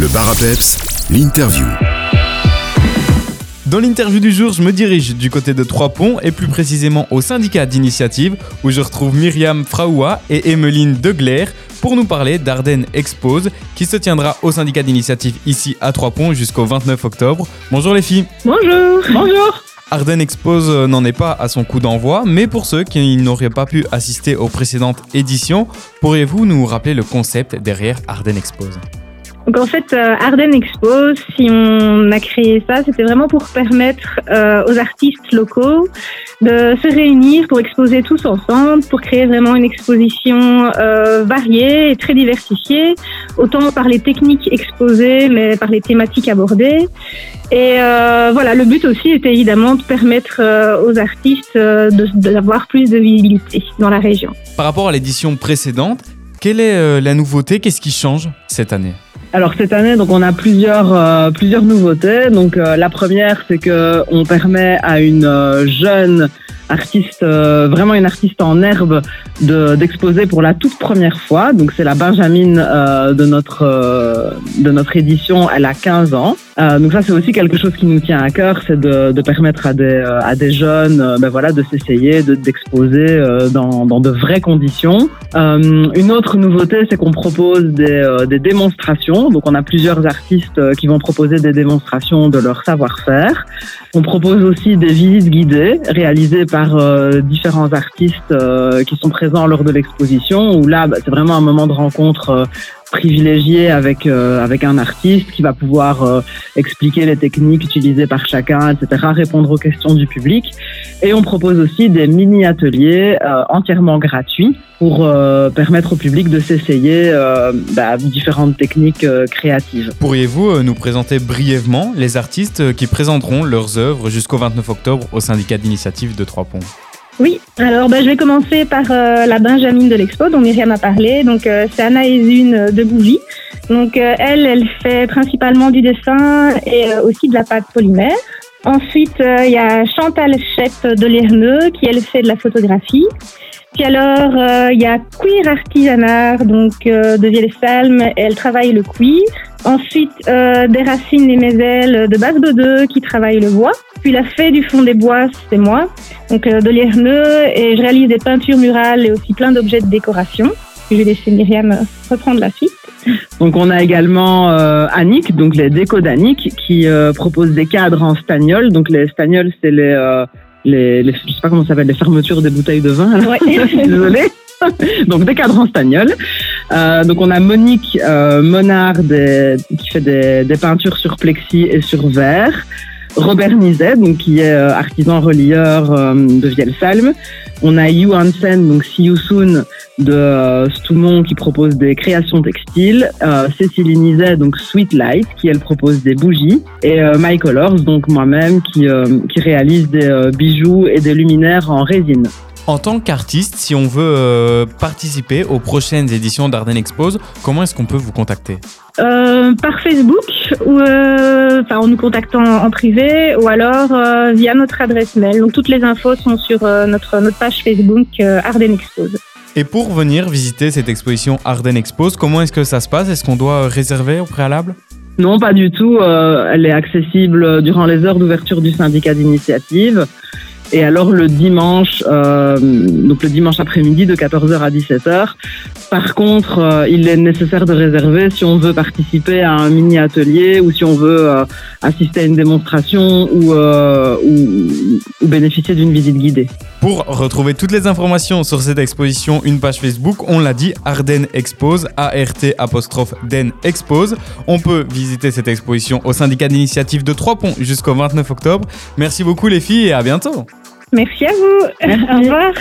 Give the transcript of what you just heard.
Le bar à peps, l'interview. Dans l'interview du jour, je me dirige du côté de Trois-Ponts et plus précisément au syndicat d'initiative où je retrouve Myriam Fraoua et Emmeline Degler pour nous parler d'Ardennes Expose qui se tiendra au syndicat d'initiative ici à Trois-Ponts jusqu'au 29 octobre. Bonjour les filles. Bonjour. Bonjour. Ardennes Expose euh, n'en est pas à son coup d'envoi, mais pour ceux qui n'auraient pas pu assister aux précédentes éditions, pourriez-vous nous rappeler le concept derrière Ardennes Expose? Donc en fait, euh, Ardennes Expo, si on a créé ça, c'était vraiment pour permettre euh, aux artistes locaux de se réunir pour exposer tous ensemble, pour créer vraiment une exposition euh, variée et très diversifiée, autant par les techniques exposées, mais par les thématiques abordées. Et voilà, le but aussi était évidemment de permettre aux artistes d'avoir plus de visibilité dans la région. Par rapport à l'édition précédente, quelle est la nouveauté? Qu'est-ce qui change cette année? Alors cette année, donc on a plusieurs euh, plusieurs nouveautés. Donc euh, la première, c'est que on permet à une euh, jeune artiste, vraiment une artiste en herbe, d'exposer pour la toute première fois. Donc c'est la Benjamine de notre de notre édition. Elle a 15 ans. Donc ça c'est aussi quelque chose qui nous tient à cœur, c'est de, de, permettre à des à des jeunes, ben voilà, de s'essayer, d'exposer dans dans de vraies conditions. une autre nouveauté, c'est qu'on propose des des démonstrations donc on a plusieurs artistes euh, qui vont proposer des démonstrations de leur savoir-faire. On propose aussi des visites guidées réalisées par euh, différents artistes euh, qui sont présents lors de l'exposition, où là, bah, c'est vraiment un moment de rencontre privilégié avec euh, avec un artiste qui va pouvoir euh, expliquer les techniques utilisées par chacun, etc., répondre aux questions du public. Et on propose aussi des mini ateliers euh, entièrement gratuits pour permettre au public de s'essayer bah, différentes techniques créatives. Pourriez-vous nous présenter brièvement les artistes qui présenteront leurs œuvres jusqu'au 29 octobre au syndicat d'initiative de Trois Ponts? Oui, alors bah, je vais commencer par euh, la Benjamine de l'Expo dont Myriam a parlé. Donc euh, c'est Anna Ezune de Bouvy. Donc euh, elle, elle fait principalement du dessin et aussi de la pâte polymère. Ensuite, il y a Chantal Chette de Lerneux qui elle fait de la photographie. Puis alors, il y a Queer Artisanard donc de Vielsalm, elle travaille le cuir. Ensuite, des racines et Mézelles de Basse-Bodeux qui travaille le bois. Puis la fée du fond des bois, c'est moi, donc euh, de Lierneux, et je réalise des peintures murales et aussi plein d'objets de décoration. Je vais laisser Myriam reprendre la suite. Donc on a également euh, Annick, donc les décos d'Annick, qui euh, propose des cadres en stagnol. Donc les stagnols, c'est les, euh, les, les, je sais pas comment ça s'appelle, les fermetures des bouteilles de vin. Ouais. Désolée. donc des cadres en stagnol. Euh, donc on a Monique euh, Monard des, qui fait des, des, peintures sur plexi et sur verre. Robert Nizet, donc qui est euh, artisan relieur euh, de Vielsalm. On a Yu Hansen, donc See You Soon de euh, Stoumont qui propose des créations textiles. Euh, Nizet, donc Sweet Light, qui elle propose des bougies. Et euh, My Colors, donc moi-même, qui, qui réalise des bijoux et des luminaires en résine. En tant qu'artiste, si on veut euh, participer aux prochaines éditions d'Arden Expose, comment est-ce qu'on peut vous contacter? Euh, Par Facebook, ou euh, en nous contactant en privé, ou alors via notre adresse mail. Donc toutes les infos sont sur notre, notre page Facebook Arden Expose. Et pour venir visiter cette exposition Arden Expose, comment est-ce que ça se passe? Est-ce qu'on doit réserver au préalable? Non, pas du tout. elle est accessible durant les heures d'ouverture du syndicat d'initiative. Et alors le dimanche, euh, donc le dimanche après-midi de 14h à 17h. Par contre, euh, il est nécessaire de réserver si on veut participer à un mini atelier ou si on veut euh, assister à une démonstration ou, euh, ou, ou bénéficier d'une visite guidée. Pour retrouver toutes les informations sur cette exposition, une page Facebook, on l'a dit, Arden Expose, A-R-T apostrophe Den Expose. On peut visiter cette exposition au syndicat d'initiative de Trois Ponts jusqu'au 29 octobre. Merci beaucoup les filles et à bientôt. Merci à vous. Au revoir.